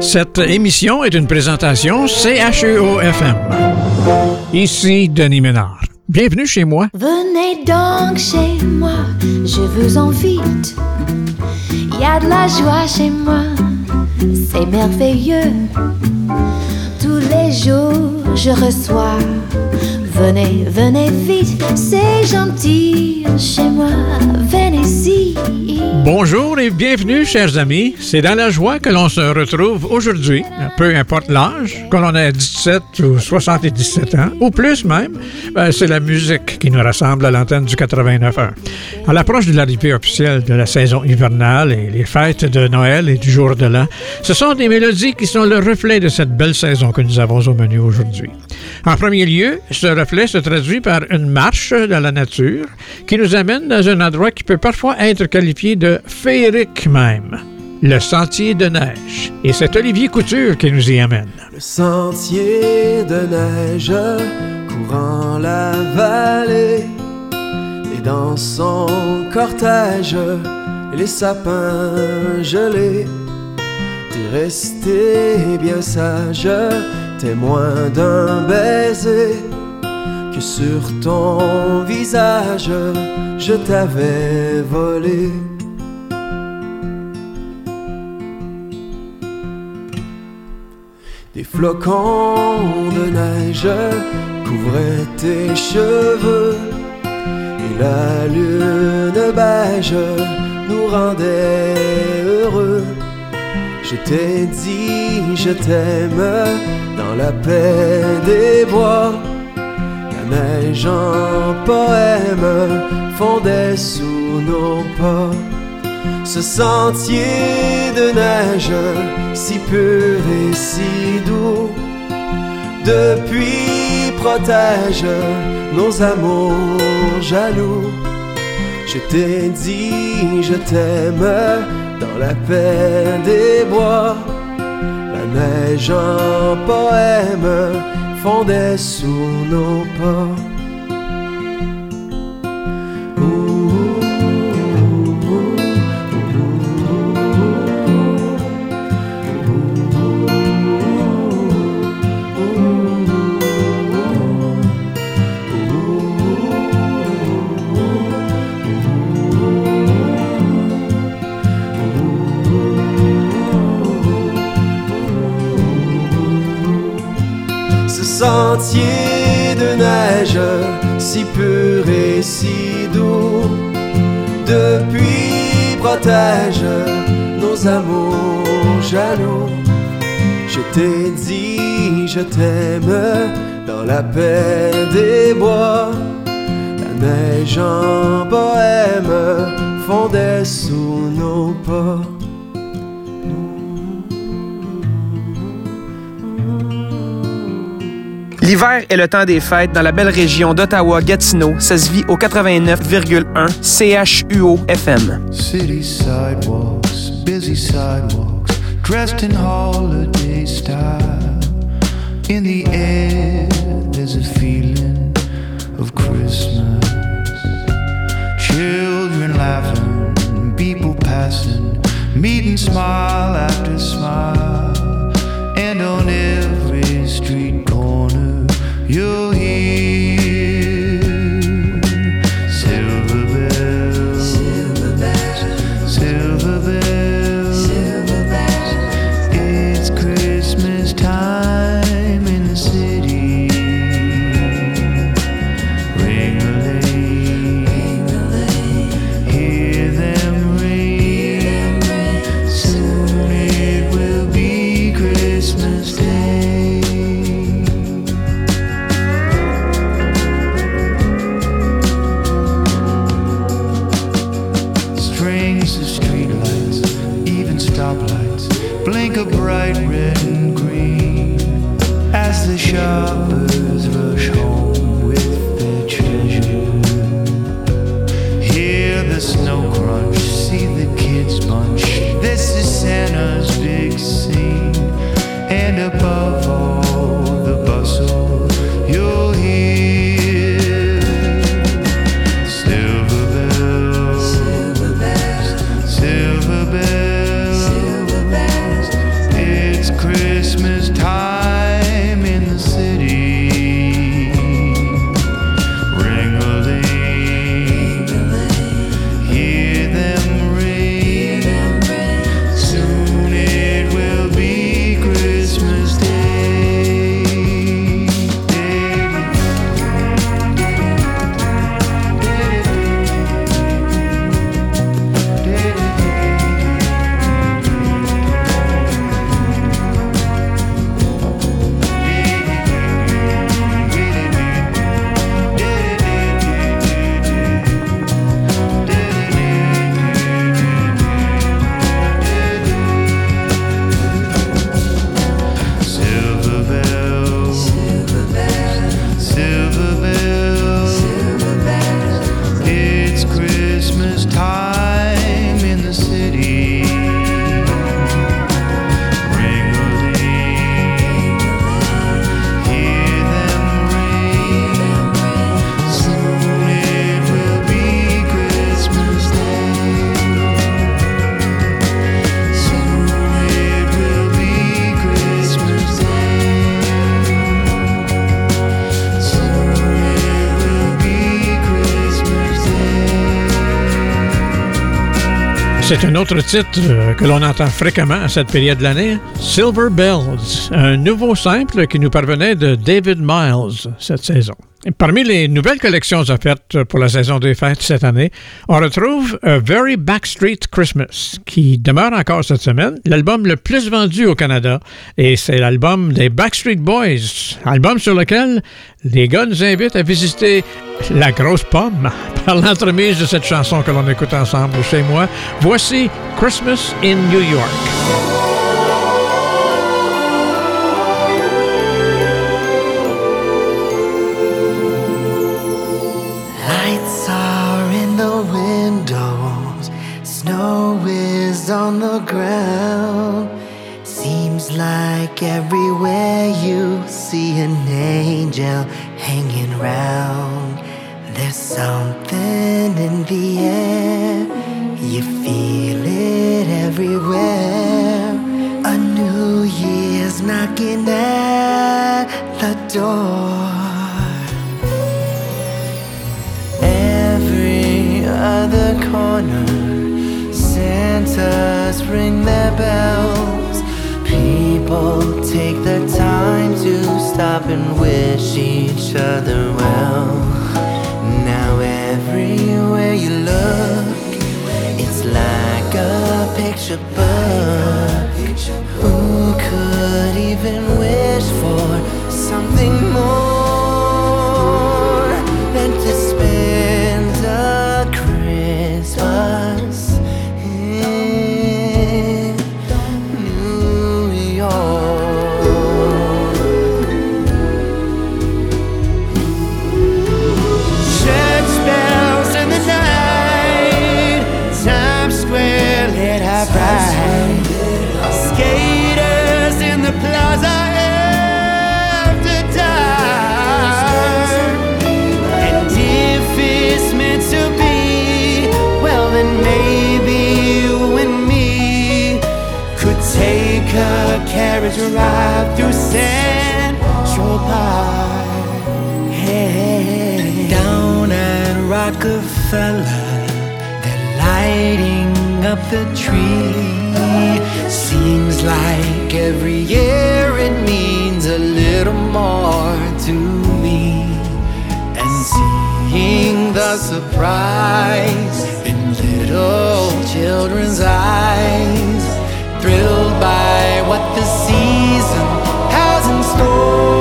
Cette émission est une présentation CHEO-FM. Ici Denis Ménard. Bienvenue chez moi. Venez donc chez moi, je vous invite. Il y a de la joie chez moi, c'est merveilleux. Tous les jours, je reçois. Venez, venez vite, c'est gentil chez moi. Bonjour et bienvenue, chers amis. C'est dans la joie que l'on se retrouve aujourd'hui, peu importe l'âge, que l'on ait 17 ou 77 ans, ou plus même. Ben, c'est la musique qui nous rassemble à l'antenne du 89.1. À l'approche de l'arrivée officielle de la saison hivernale et les fêtes de Noël et du jour de l'an, ce sont des mélodies qui sont le reflet de cette belle saison que nous avons au menu aujourd'hui. En premier lieu, ce reflet se traduit par une marche dans la nature qui nous amène dans un endroit qui peut parfois être qualifié de féerique même, le sentier de neige. Et c'est Olivier Couture qui nous y amène. Le sentier de neige courant la vallée et dans son cortège les sapins gelés. T'es resté bien sage, témoin d'un baiser sur ton visage je t'avais volé. Des flocons de neige couvraient tes cheveux et la lune beige nous rendait heureux. Je t'ai dit je t'aime dans la paix des bois. Neige en poème fondait sous nos pas. Ce sentier de neige si pur et si doux, depuis protège nos amours jaloux. Je t'ai dit je t'aime dans la paix des bois. La neige en poème fondait sous nos pas. De neige si pur et si doux, depuis protège nos amours jaloux. Je t'ai dit je t'aime dans la paix des bois. La neige en bohème fondait sous nos pas. L'hiver est le temps des fêtes dans la belle région d'Ottawa-Gatineau. Ça se vit au 89,1 CHUO-FM. City sidewalks, busy sidewalks, dressed in holiday style. In the air, there's a feeling of Christmas. Children laughing, people passing, meeting smile after smile. you C'est un autre titre euh, que l'on entend fréquemment à cette période de l'année, Silver Bells, un nouveau simple qui nous parvenait de David Miles cette saison. Parmi les nouvelles collections offertes pour la saison des fêtes cette année, on retrouve A Very Backstreet Christmas, qui demeure encore cette semaine l'album le plus vendu au Canada, et c'est l'album des Backstreet Boys, album sur lequel les gars nous invitent à visiter la grosse pomme par l'entremise de cette chanson que l'on écoute ensemble chez moi. Voici Christmas in New York. On the ground. Seems like everywhere you see an angel hanging round. There's something in the air, you feel it everywhere. A new year's knocking at the door. Every other corner Santas ring their bells. People take the time to stop and wish each other well. Now, everywhere you look, it's like a picture book. Who could even wish for something more carriage ride through Central Park. Down at Rockefeller, they're lighting up the tree. Seems like every year it means a little more to me. And seeing the surprise in little children's eyes thrilled by what the season has in store.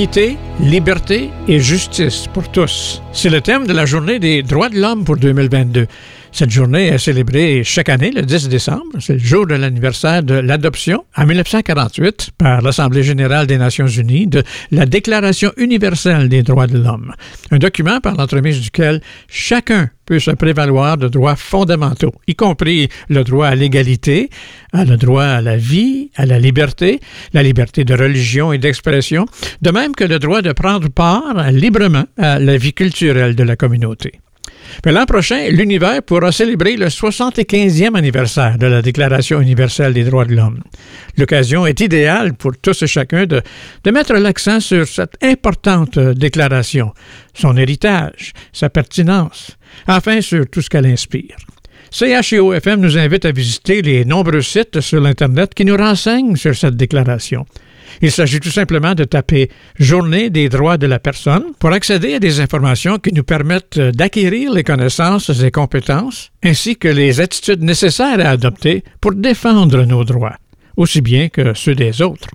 Dignité, liberté et justice pour tous. C'est le thème de la journée des droits de l'homme pour 2022. Cette journée est célébrée chaque année le 10 décembre. C'est le jour de l'anniversaire de l'adoption en 1948 par l'Assemblée générale des Nations unies de la Déclaration universelle des droits de l'homme, un document par l'entremise duquel chacun peut se prévaloir de droits fondamentaux, y compris le droit à l'égalité, le droit à la vie, à la liberté, la liberté de religion et d'expression, de même que le droit de prendre part librement à la vie culturelle de la communauté. Mais l'an prochain, l'univers pourra célébrer le 75e anniversaire de la Déclaration universelle des droits de l'homme. L'occasion est idéale pour tous et chacun de, de mettre l'accent sur cette importante déclaration, son héritage, sa pertinence, enfin sur tout ce qu'elle inspire. CHEO-FM nous invite à visiter les nombreux sites sur l'Internet qui nous renseignent sur cette déclaration. Il s'agit tout simplement de taper Journée des droits de la personne pour accéder à des informations qui nous permettent d'acquérir les connaissances et compétences ainsi que les attitudes nécessaires à adopter pour défendre nos droits, aussi bien que ceux des autres.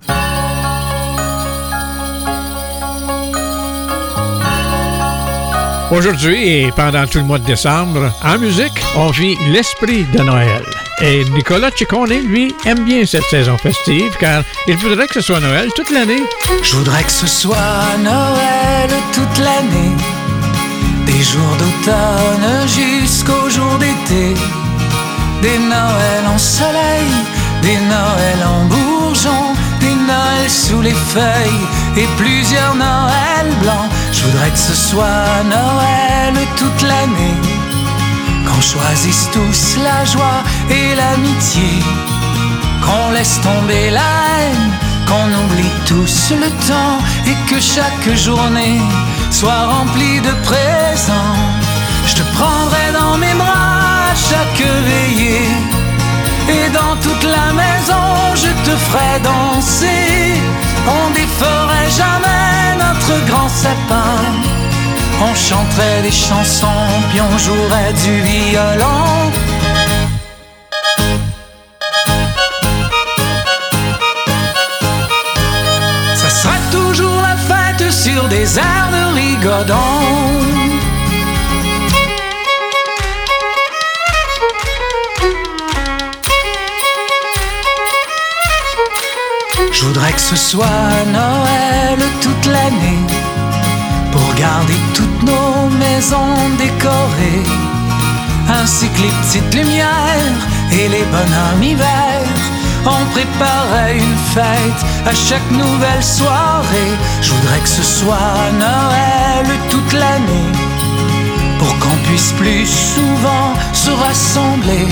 Aujourd'hui et pendant tout le mois de décembre, en musique, on vit l'esprit de Noël. Et Nicolas Ciccone, lui, aime bien cette saison festive car il voudrait que ce soit Noël toute l'année. Je voudrais que ce soit Noël toute l'année, des jours d'automne jusqu'au jour d'été, des Noëls en soleil, des Noëls en bourgeon, des Noëls sous les feuilles et plusieurs Noëls blancs. Je voudrais que ce soit Noël toute l'année qu'on choisisse tous la joie et l'amitié, qu'on laisse tomber la haine, qu'on oublie tous le temps et que chaque journée soit remplie de présents. Je te prendrai dans mes bras chaque veillée et dans toute la maison je te ferai danser. On déferait jamais notre grand sapin on chanterait des chansons, puis on jouerait du violon. Ça sera toujours la fête sur des airs de rigodon. Je voudrais que ce soit Noël toute l'année pour garder toutes nos maisons décorées, ainsi que les petites lumières et les bonhommes hiver. On préparait une fête à chaque nouvelle soirée. Je voudrais que ce soit Noël toute l'année, pour qu'on puisse plus souvent se rassembler,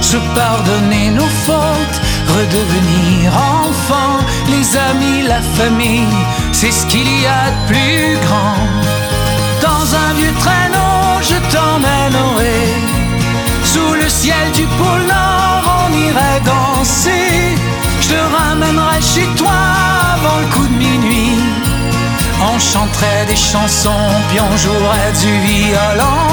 se pardonner nos fautes, redevenir enfants, les amis, la famille c'est ce qu'il y a de plus grand. Dans un vieux traîneau, je t'emmènerai. Sous le ciel du pôle Nord, on irait danser. Je te ramènerai chez toi avant le coup de minuit. On chanterait des chansons, puis on jouerait du violon.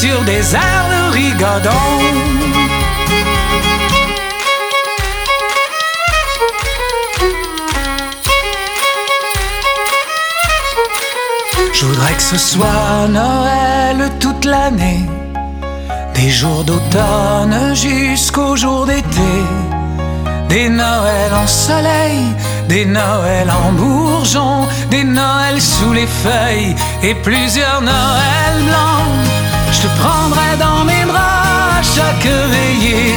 Sur des airs de rigodon. Je voudrais que ce soit Noël toute l'année, des jours d'automne jusqu'au jour d'été, des Noëls en soleil, des Noëls en bourgeon, des Noëls sous les feuilles et plusieurs Noëls blancs. Je prendrai dans mes bras chaque veillée.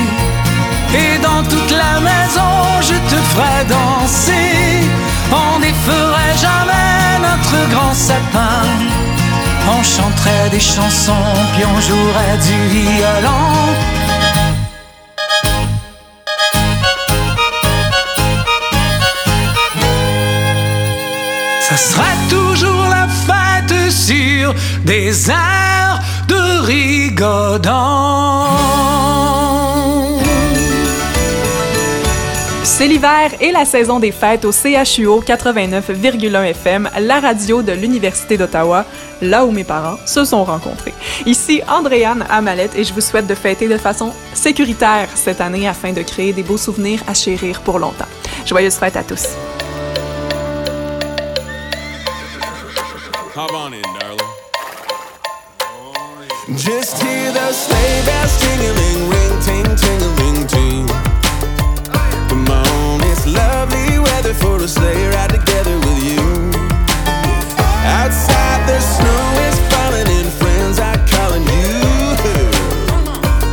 Et dans toute la maison, je te ferai danser. On déferait jamais notre grand sapin. On chanterait des chansons, puis on jouerait du violon. Ça sera toujours la fête sur des de c'est l'hiver et la saison des fêtes au CHUO 89,1 FM, la radio de l'Université d'Ottawa, là où mes parents se sont rencontrés. Ici Andréane Amalette et je vous souhaite de fêter de façon sécuritaire cette année afin de créer des beaux souvenirs à chérir pour longtemps. Joyeuses fêtes à tous. Just hear the sleigh bells jingling, ring, ting, tingling, ting. Come on, it's lovely weather for a sleigh ride together with you. Outside the snow is falling and friends are calling you.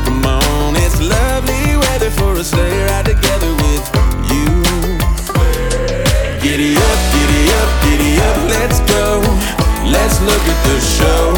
Come on, it's lovely weather for a sleigh ride together with you. Giddy up, giddy up, giddy up, let's go. Let's look at the show.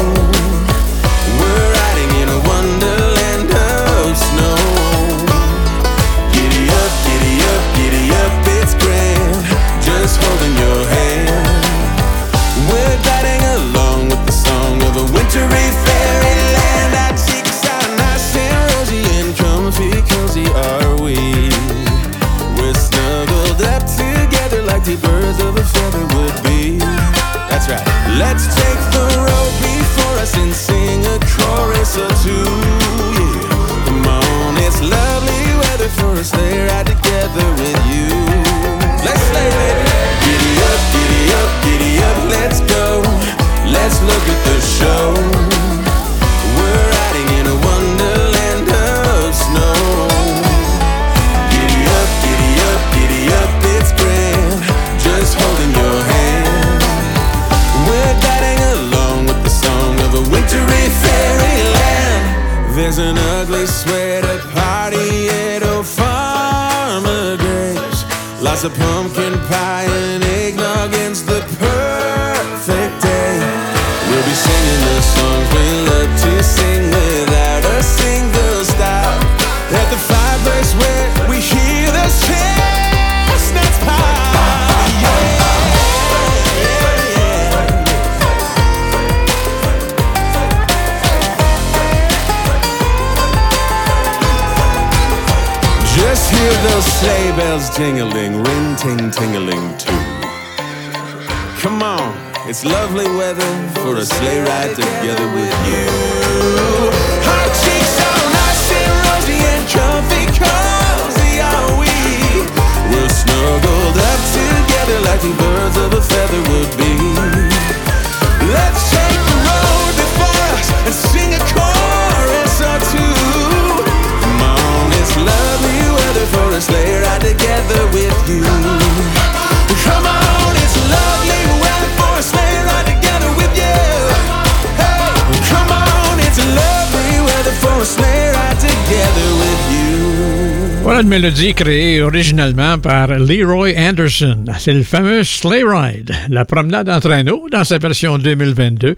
Une mélodie créée originalement par Leroy Anderson. C'est le fameux Sleigh Ride, la promenade en traîneau dans sa version 2022.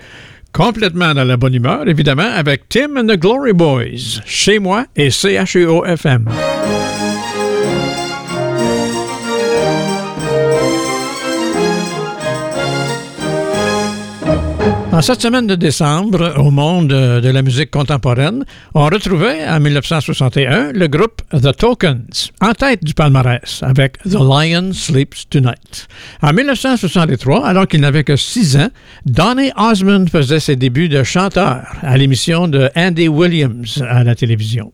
Complètement dans la bonne humeur, évidemment, avec Tim and the Glory Boys, chez moi et CHUO-FM. En cette semaine de décembre, au monde de la musique contemporaine, on retrouvait en 1961 le groupe The Tokens, en tête du palmarès, avec The Lion Sleeps Tonight. En 1963, alors qu'il n'avait que six ans, Donny Osmond faisait ses débuts de chanteur à l'émission de Andy Williams à la télévision.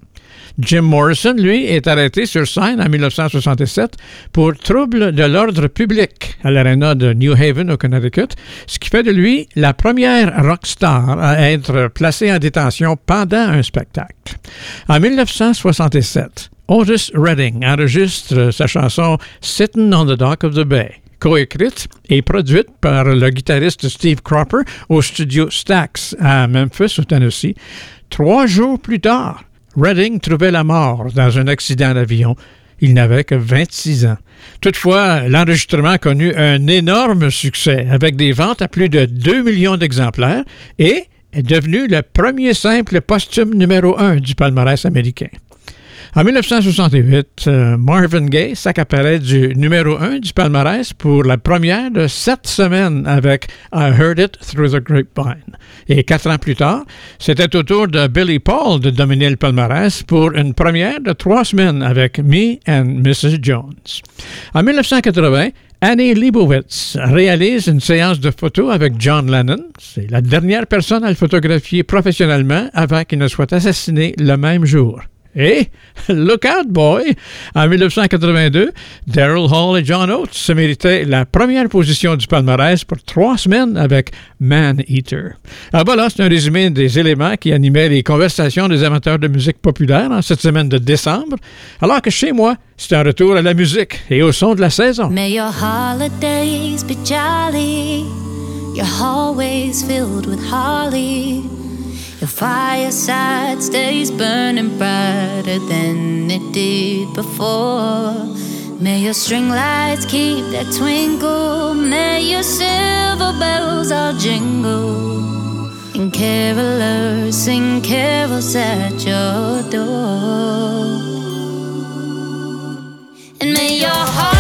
Jim Morrison, lui, est arrêté sur scène en 1967 pour trouble de l'ordre public à l'aréna de New Haven au Connecticut, ce qui fait de lui la première rock star à être placée en détention pendant un spectacle. En 1967, Otis Redding enregistre sa chanson Sitting on the Dock of the Bay coécrite et produite par le guitariste Steve Cropper au studio Stax à Memphis, au Tennessee. Trois jours plus tard, Redding trouvait la mort dans un accident d'avion. Il n'avait que 26 ans. Toutefois, l'enregistrement a connu un énorme succès, avec des ventes à plus de 2 millions d'exemplaires et est devenu le premier simple posthume numéro 1 du palmarès américain. En 1968, euh, Marvin Gaye s'accaparait du numéro 1 du palmarès pour la première de sept semaines avec I Heard It Through the Grapevine. Et quatre ans plus tard, c'était au tour de Billy Paul de dominer le palmarès pour une première de trois semaines avec Me and Mrs. Jones. En 1980, Annie Leibovitz réalise une séance de photos avec John Lennon. C'est la dernière personne à le photographier professionnellement avant qu'il ne soit assassiné le même jour. Et Lookout Boy, en 1982, Daryl Hall et John Oates se méritaient la première position du palmarès pour trois semaines avec Man Eater. Alors voilà, c'est un résumé des éléments qui animaient les conversations des amateurs de musique populaire en cette semaine de décembre, alors que chez moi, c'est un retour à la musique et au son de la saison. May your holidays be jolly, your hallways filled with holly. Your fireside stays burning brighter than it did before. May your string lights keep that twinkle. May your silver bells all jingle. And carolers sing carols at your door. And may your heart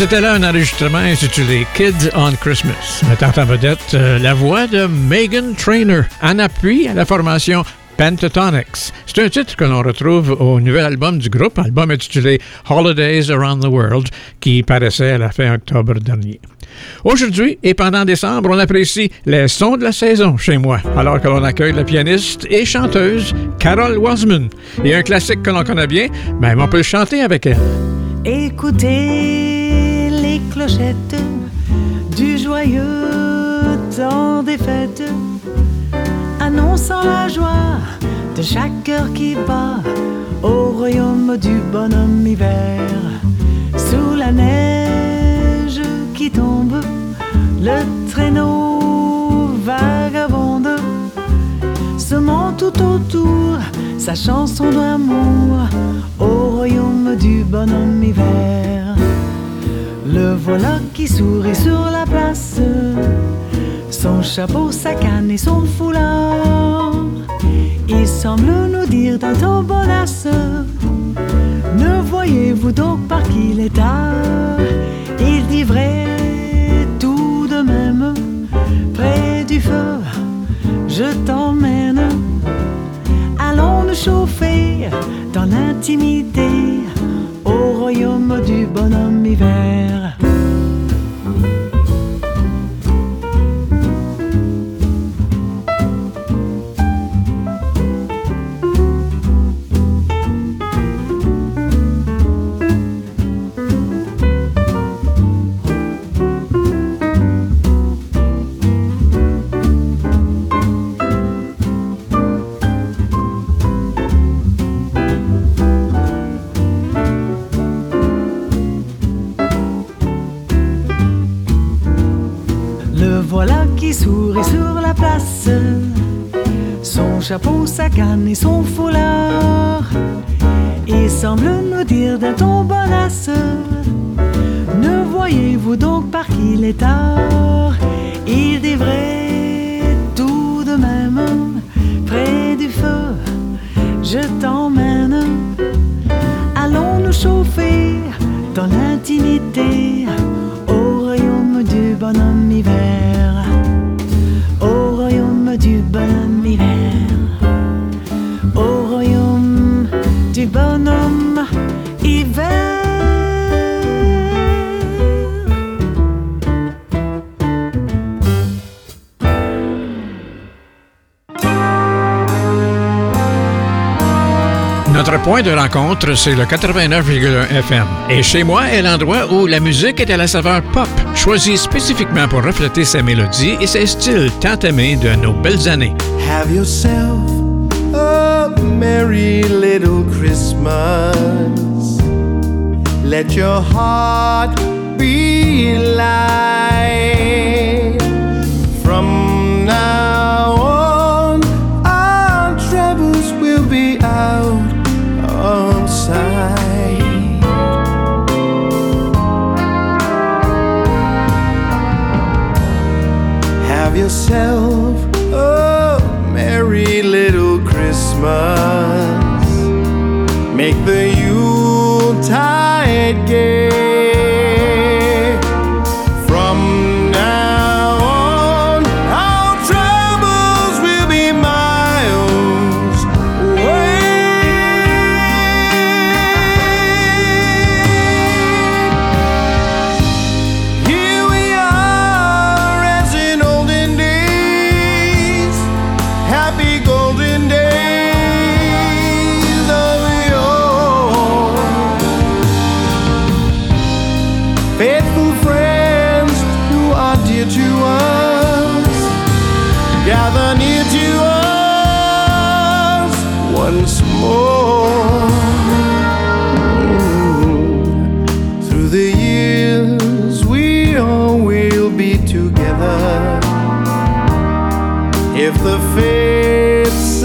C'était là un enregistrement intitulé Kids on Christmas, mettant en vedette euh, la voix de Megan Trainor en appui à la formation Pentatonics. C'est un titre que l'on retrouve au nouvel album du groupe, album intitulé Holidays Around the World, qui paraissait à la fin octobre dernier. Aujourd'hui et pendant décembre, on apprécie les sons de la saison chez moi, alors que l'on accueille la pianiste et chanteuse Carol Wasman. Et un classique que l'on connaît bien, même on peut le chanter avec elle. Écoutez les clochettes du joyeux temps des fêtes, annonçant la joie de chaque cœur qui bat au royaume du bonhomme hiver. Sous la neige qui tombe, le traîneau vagabonde, semant tout autour sa chanson d'amour au royaume du bonhomme hiver. Le voilà qui sourit sur la place, son chapeau, sa canne et son foulard. Il semble nous dire d'un ton bonasse, ne voyez-vous donc par qui il est tard? Il dit tout de même, près du feu, je t'emmène. Allons nous chauffer dans l'intimité au royaume du bonhomme hiver. 你看 Notre point de rencontre, c'est le 89,1 FM. Et chez moi est l'endroit où la musique est à la saveur pop, choisie spécifiquement pour refléter sa mélodie et ses styles tant aimés de nos belles années. Have yourself a merry little Christmas. Let your heart be light. Have If the fates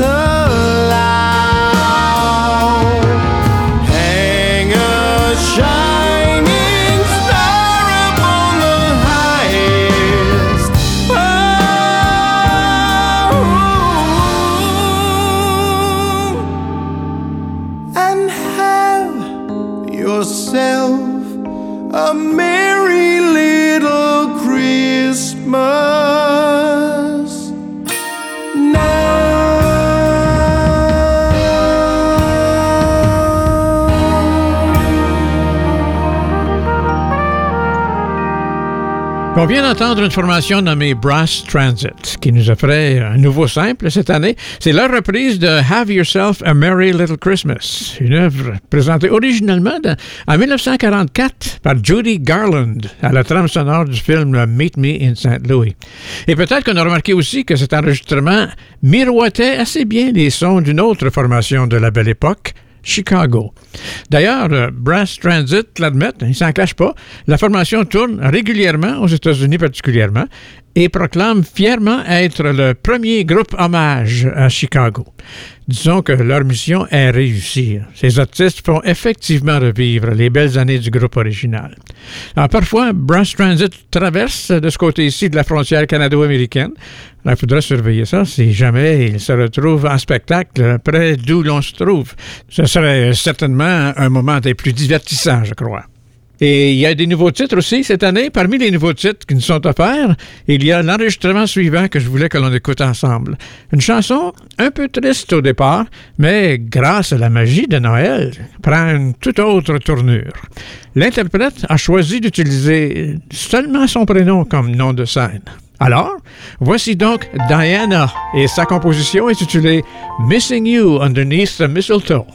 On vient d'entendre une formation nommée Brass Transit qui nous offrait un nouveau simple cette année. C'est leur reprise de Have Yourself a Merry Little Christmas, une œuvre présentée originellement en 1944 par Judy Garland à la trame sonore du film Meet Me in St. Louis. Et peut-être qu'on a remarqué aussi que cet enregistrement miroitait assez bien les sons d'une autre formation de la belle époque, Chicago. D'ailleurs, euh, Brass Transit l'admet, il s'en cache pas, la formation tourne régulièrement, aux États-Unis particulièrement, et proclame fièrement être le premier groupe hommage à Chicago. Disons que leur mission est réussir. Ces artistes font effectivement revivre les belles années du groupe original. Alors, parfois, Brass Transit traverse de ce côté-ci de la frontière canado-américaine. Il faudra surveiller ça si jamais il se retrouve en spectacle près d'où l'on se trouve. Ce serait certainement un moment des plus divertissants, je crois. Et il y a des nouveaux titres aussi cette année. Parmi les nouveaux titres qui nous sont offerts, il y a l'enregistrement suivant que je voulais que l'on écoute ensemble. Une chanson un peu triste au départ, mais grâce à la magie de Noël, prend une toute autre tournure. L'interprète a choisi d'utiliser seulement son prénom comme nom de scène. Alors, voici donc Diana et sa composition intitulée Missing You Underneath the Mistletoe.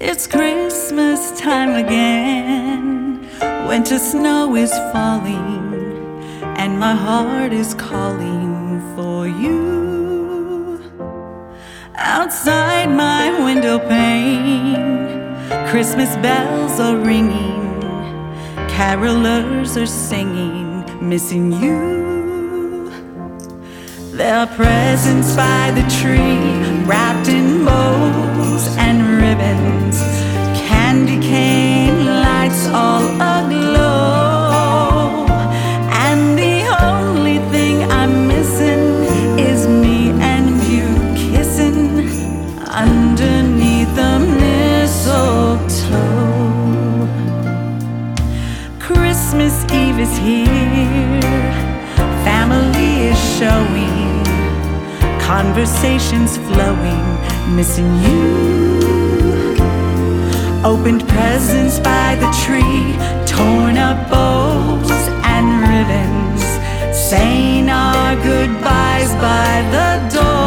It's Christmas time again. Winter snow is falling, and my heart is calling for you. Outside my window pane, Christmas bells are ringing, carolers are singing, missing you. Their presents by the tree, wrapped in bows and ribbons, candy cane lights all aglow. And the only thing I'm missing is me and you kissing underneath the mistletoe. Christmas Eve is here, family is showing, conversations flowing, missing you. Opened presents by the tree, torn up bows and ribbons, saying our goodbyes by the door.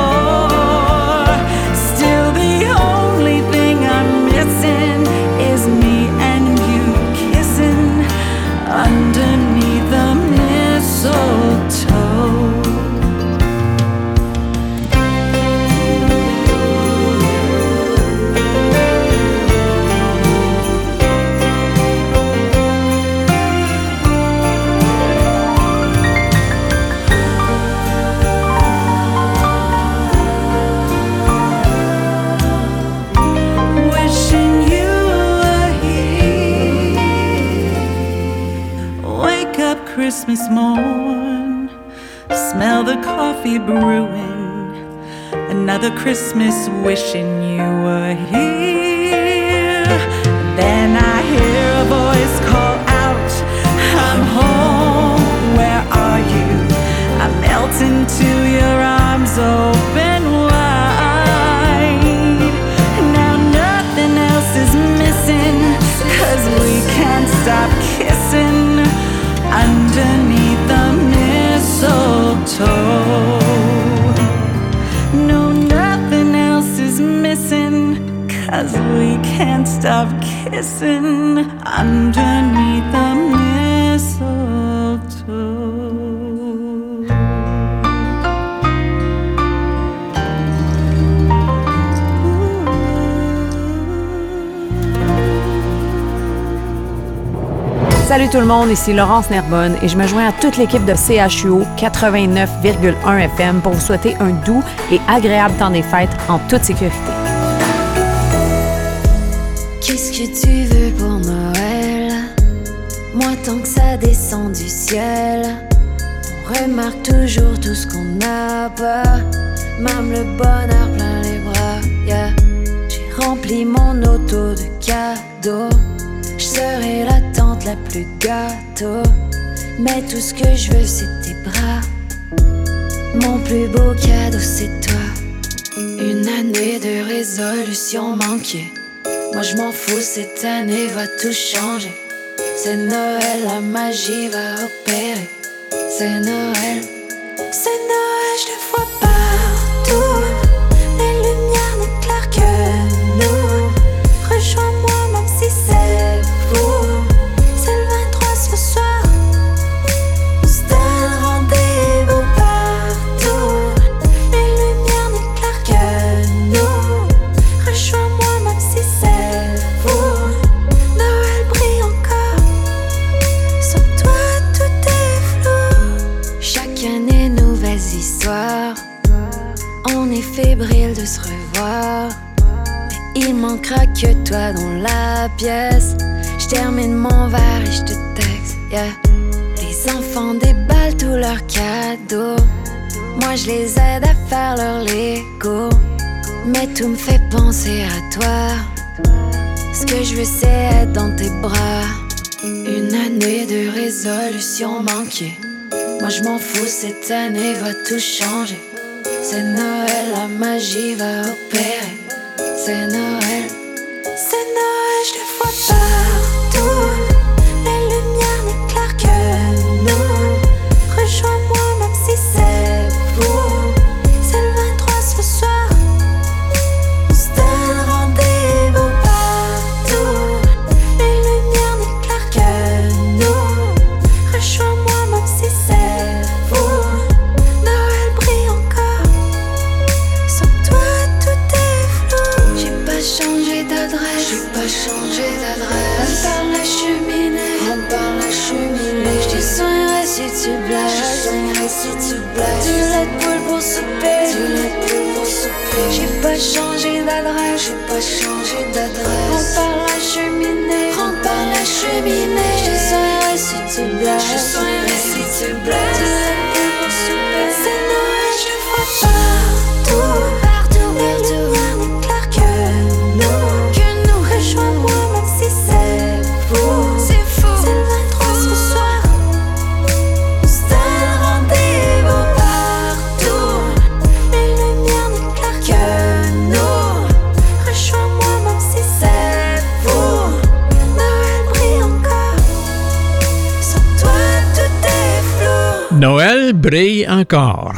Christmas wishing monde, ici Laurence Nerbonne et je me joins à toute l'équipe de CHUO 89,1 FM pour vous souhaiter un doux et agréable temps des fêtes en toute sécurité. Qu'est-ce que tu veux pour Noël? Moi tant que ça descend du ciel On remarque toujours tout ce qu'on n'a pas Même le bonheur plein les bras. J'ai rempli mon auto de cadeaux Je serai la la plus gâteau Mais tout ce que je veux c'est tes bras Mon plus beau cadeau c'est toi Une année de résolution manquée moi je m'en fous, cette année va tout changer. C'est Noël, la magie va opérer. C'est Noël, c'est Noël, je Il manquera que toi dans la pièce. Je termine mon verre et je te texte. Les enfants déballent tous leurs cadeaux. Moi je les aide à faire leur Lego. Mais tout me fait penser à toi. Ce que je veux, c'est être dans tes bras. Une année de résolution manquée. Moi, je m'en fous, cette année va tout changer. C'est Noël, la magie va opérer. C'est Noël,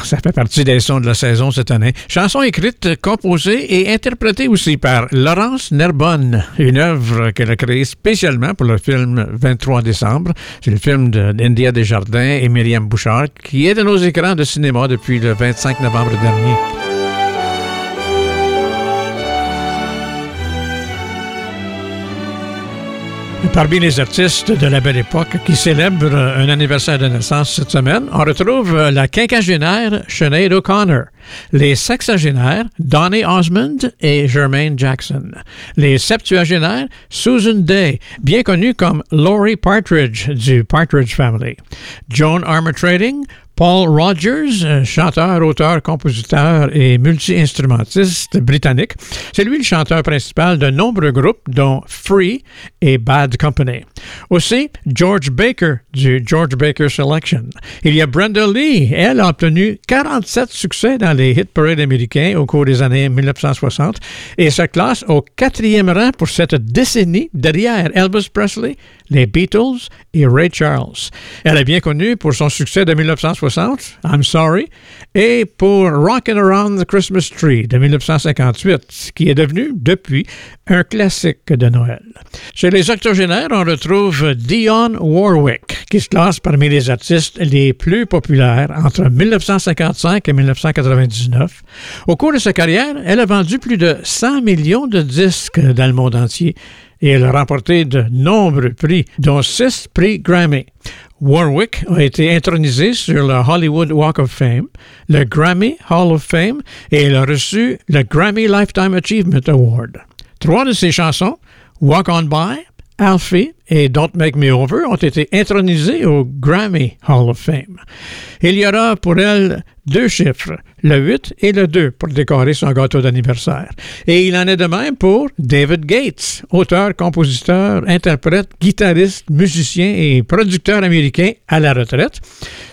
Ça fait partie des sons de la saison cette année. Chanson écrite, composée et interprétée aussi par Laurence Nerbonne, une œuvre qu'elle a créée spécialement pour le film 23 décembre. C'est le film d'India Desjardins et Myriam Bouchard qui est de nos écrans de cinéma depuis le 25 novembre dernier. Parmi les artistes de la belle époque qui célèbrent un anniversaire de naissance cette semaine, on retrouve la quinquagénaire Sinead O'Connor, les sexagénaires Donny Osmond et Jermaine Jackson, les septuagénaires Susan Day, bien connue comme Laurie Partridge du Partridge Family, Joan Armatrading, Paul Rogers, euh, chanteur, auteur, compositeur et multi-instrumentiste britannique. C'est lui le chanteur principal de nombreux groupes, dont Free et Bad Company. Aussi, George Baker du George Baker Selection. Il y a Brenda Lee. Elle a obtenu 47 succès dans les hit parades américains au cours des années 1960 et se classe au quatrième rang pour cette décennie derrière Elvis Presley, les Beatles et Ray Charles. Elle est bien connue pour son succès de 1960, I'm Sorry, et pour Rockin' Around the Christmas Tree de 1958, qui est devenu depuis un classique de Noël. Chez les octogénaires, on retrouve Dionne Warwick, qui se classe parmi les artistes les plus populaires entre 1955 et 1999. Au cours de sa carrière, elle a vendu plus de 100 millions de disques dans le monde entier et a remporté de nombreux prix, dont six prix Grammy. Warwick a été intronisée sur le Hollywood Walk of Fame, le Grammy Hall of Fame et elle a reçu le Grammy Lifetime Achievement Award. Trois de ses chansons, Walk On By, Alfie et Don't Make Me Over, ont été intronisées au Grammy Hall of Fame. Il y aura pour elle deux chiffres, le 8 et le 2, pour décorer son gâteau d'anniversaire. Et il en est de même pour David Gates, auteur, compositeur, interprète, guitariste, musicien et producteur américain à la retraite.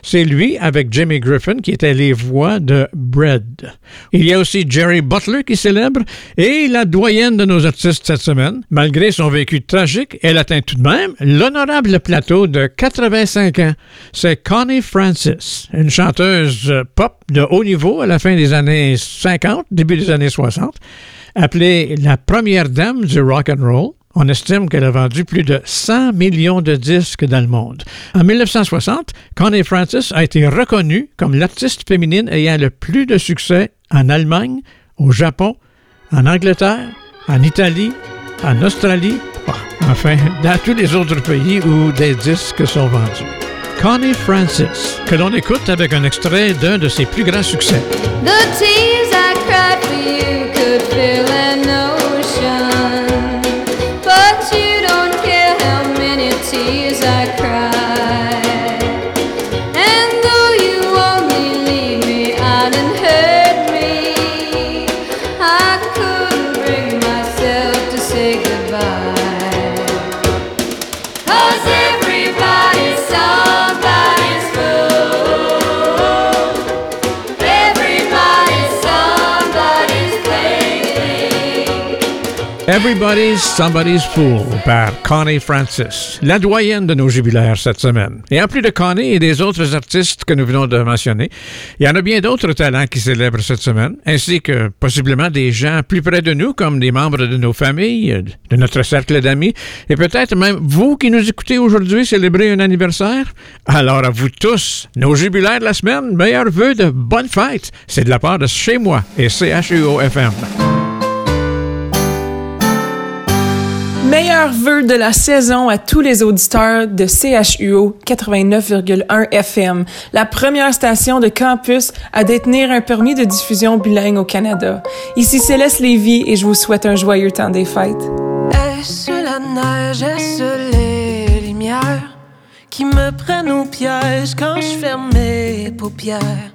C'est lui, avec Jimmy Griffin, qui étaient les voix de Bread. Il y a aussi Jerry Butler qui célèbre et la doyenne de nos artistes cette semaine. Malgré son vécu tragique, elle atteint tout de même l'honorable plateau de 85 ans. C'est Connie Francis, une chanteuse pop de haut niveau à la fin des années 50, début des années 60, appelée la première dame du rock and roll. On estime qu'elle a vendu plus de 100 millions de disques dans le monde. En 1960, Connie Francis a été reconnue comme l'artiste féminine ayant le plus de succès en Allemagne, au Japon, en Angleterre, en Italie, en Australie, enfin, dans tous les autres pays où des disques sont vendus. Connie Francis, que l'on écoute avec un extrait d'un de ses plus grands succès. The Everybody's Somebody's Fool par Connie Francis, la doyenne de nos jubilaires cette semaine. Et en plus de Connie et des autres artistes que nous venons de mentionner, il y en a bien d'autres talents qui célèbrent cette semaine, ainsi que possiblement des gens plus près de nous, comme des membres de nos familles, de notre cercle d'amis, et peut-être même vous qui nous écoutez aujourd'hui célébrer un anniversaire. Alors à vous tous, nos jubilaires de la semaine, meilleurs vœux de bonne fête. C'est de la part de chez moi et CHUO Meilleurs vœux de la saison à tous les auditeurs de CHUO 89,1 FM, la première station de campus à détenir un permis de diffusion bilingue au Canada. Ici Céleste Lévy et je vous souhaite un joyeux temps des fêtes. Est-ce la neige, est-ce les lumières qui me prennent au piège quand je ferme mes paupières?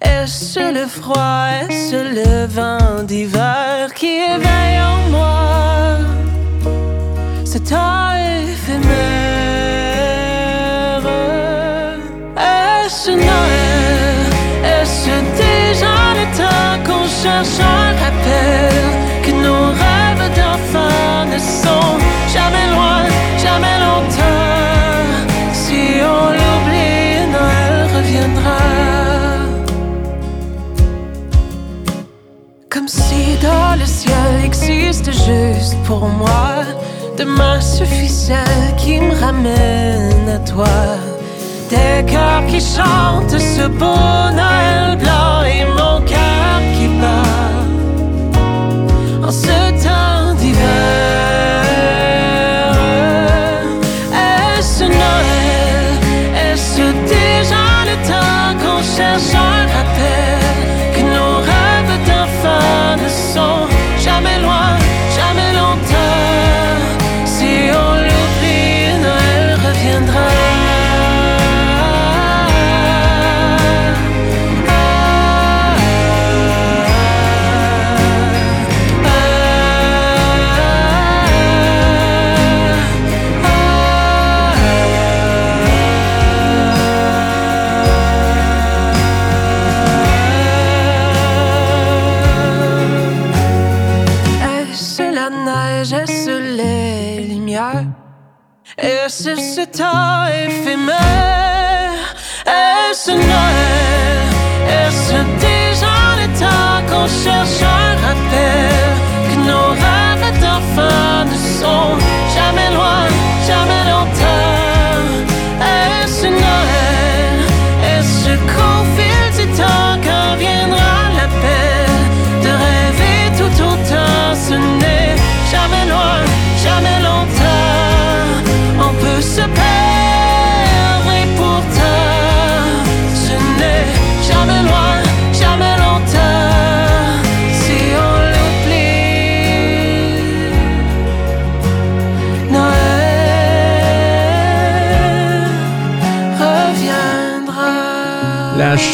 Est-ce le froid, est-ce le vent d'hiver qui éveille en moi? Éphémère? Est-ce Noël? Est-ce déjà temps qu'on cherche un rappel que nos rêves d'enfants ne sont jamais loin, jamais longtemps? Si on l'oublie, Noël reviendra. Comme si dans le ciel existe juste pour moi Demain suffit celle qui me ramène à toi. Des cœurs qui chantent ce beau Noël blanc Et mon cœur qui bat En ce temps d'hiver. Est-ce Noël? Est-ce déjà le temps qu'on cherche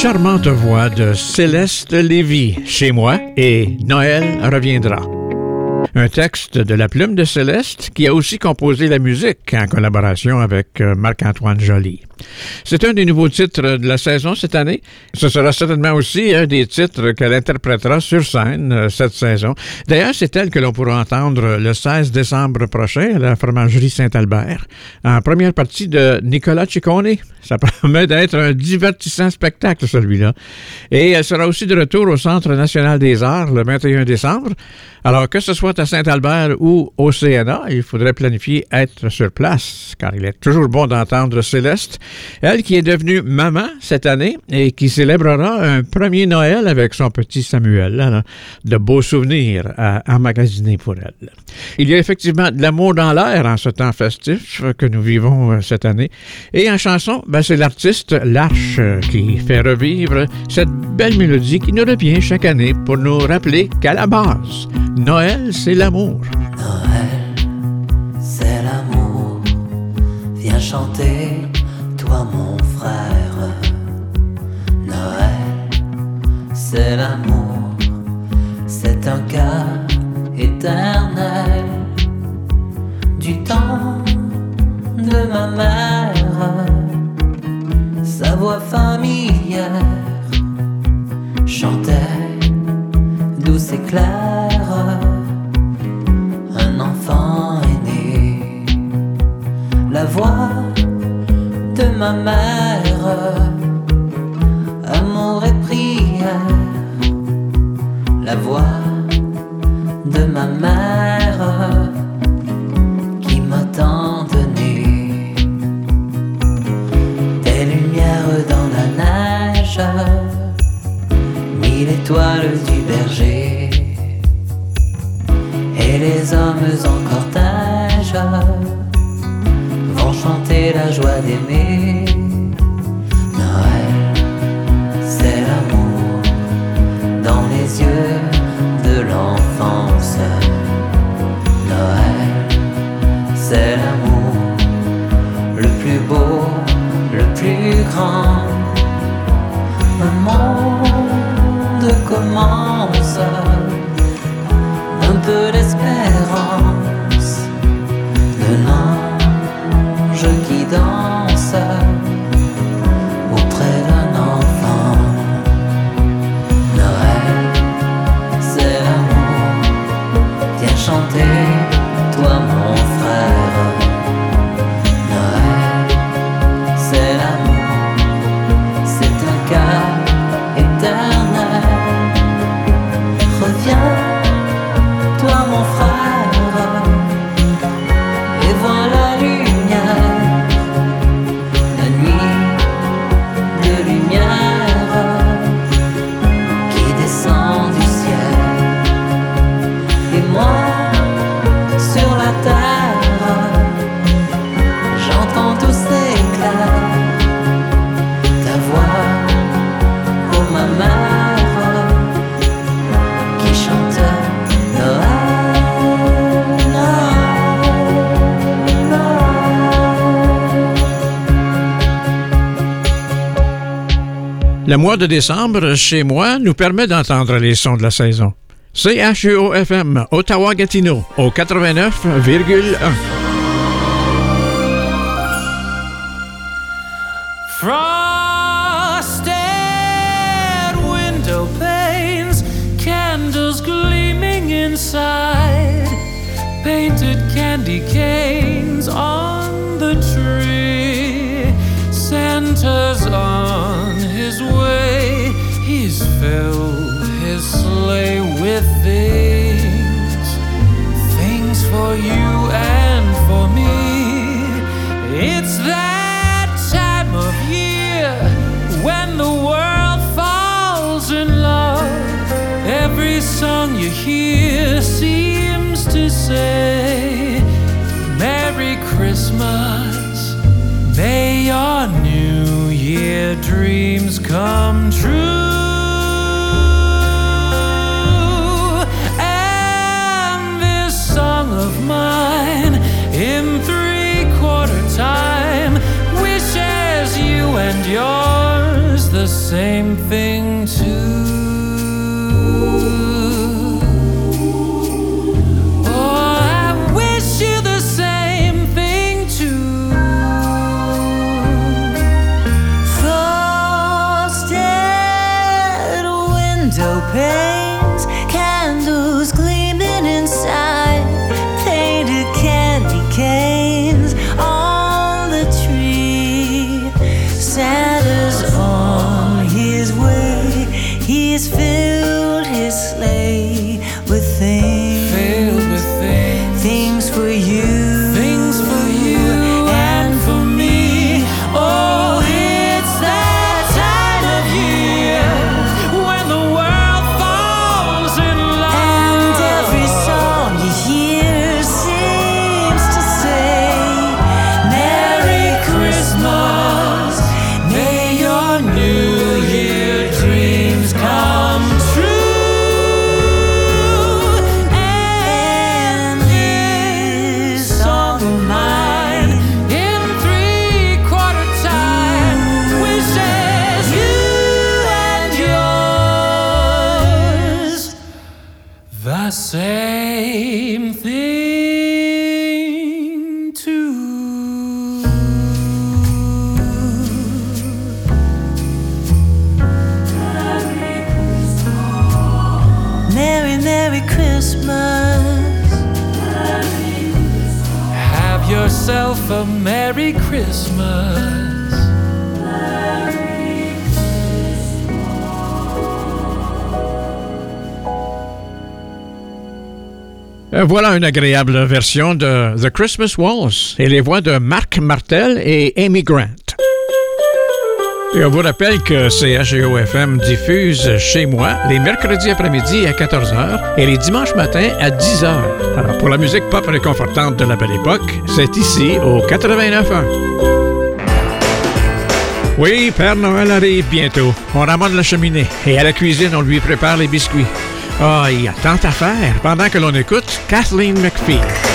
charmante voix de Céleste Lévy, chez moi, et Noël reviendra. Un texte de la plume de Céleste qui a aussi composé la musique en collaboration avec euh, Marc-Antoine Joly. C'est un des nouveaux titres de la saison cette année. Ce sera certainement aussi un des titres qu'elle interprétera sur scène euh, cette saison. D'ailleurs, c'est elle que l'on pourra entendre le 16 décembre prochain à la fromagerie Saint-Albert, en première partie de Nicolas Ciccone. Ça promet d'être un divertissant spectacle, celui-là. Et elle sera aussi de retour au Centre national des arts le 21 décembre. Alors, que ce soit à Saint-Albert ou au CNA, il faudrait planifier être sur place, car il est toujours bon d'entendre Céleste, elle qui est devenue maman cette année et qui célébrera un premier Noël avec son petit Samuel. Alors, de beaux souvenirs à emmagasiner pour elle. Il y a effectivement de l'amour dans l'air en ce temps festif que nous vivons euh, cette année. Et en chanson, ben, c'est l'artiste L'Arche euh, qui fait revivre cette belle mélodie qui nous revient chaque année pour nous rappeler qu'à la base, Noël, c'est l'amour. c'est l'amour. Viens chanter, toi mon frère. Noël, c'est l'amour. C'est un cas éternel du temps de ma mère. Sa voix familière chantait douce et claire. La voix de ma mère, amour et prière. La voix de ma mère qui m'a tant donné des lumières dans la neige, mille étoiles du berger et les hommes joie d'aimer. Noël, c'est l'amour dans les yeux de l'enfance. Noël, c'est l'amour le plus beau, le plus grand. Un monde commence, un peu d'espérance. Le mois de décembre, chez moi, nous permet d'entendre les sons de la saison. CHUO-FM, Ottawa-Gatineau, au 89,1. Frosted window panes, candles gleaming inside, painted candy canes on filled his sleigh with things, things for you and for me. It's that time of year when the world falls in love. Every song you hear seems to say, Merry Christmas. May your New Year dreams come true. Same thing Voilà une agréable version de The Christmas Waltz et les voix de Marc Martel et Amy Grant. Et on vous rappelle que CHGO-FM diffuse chez moi les mercredis après-midi à 14h et les dimanches matins à 10h. Alors pour la musique pop réconfortante de la belle époque, c'est ici au 89.1. Oui, Père Noël arrive bientôt. On ramène la cheminée et à la cuisine, on lui prépare les biscuits. Ah, il y a tant à faire pendant que l'on écoute Kathleen McPhee.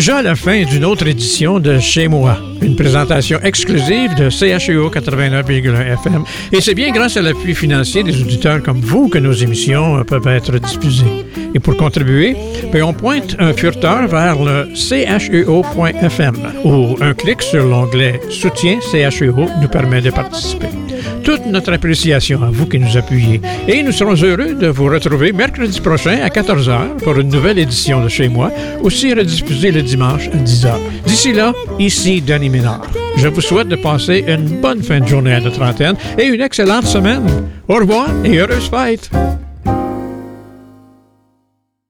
Déjà la fin d'une autre édition de Chez moi, une présentation exclusive de CHEO 89,1 FM. Et c'est bien grâce à l'appui financier des auditeurs comme vous que nos émissions euh, peuvent être diffusées. Et pour contribuer, ben, on pointe un furteur vers le cheo.fm ou un clic sur l'onglet Soutien CHEO nous permet de participer. Toute notre appréciation à vous qui nous appuyez. Et nous serons heureux de vous retrouver mercredi prochain à 14h pour une nouvelle édition de Chez moi, aussi rediffusée le dimanche à 10h. D'ici là, ici Denis Ménard. Je vous souhaite de passer une bonne fin de journée à notre antenne et une excellente semaine. Au revoir et heureuse fête!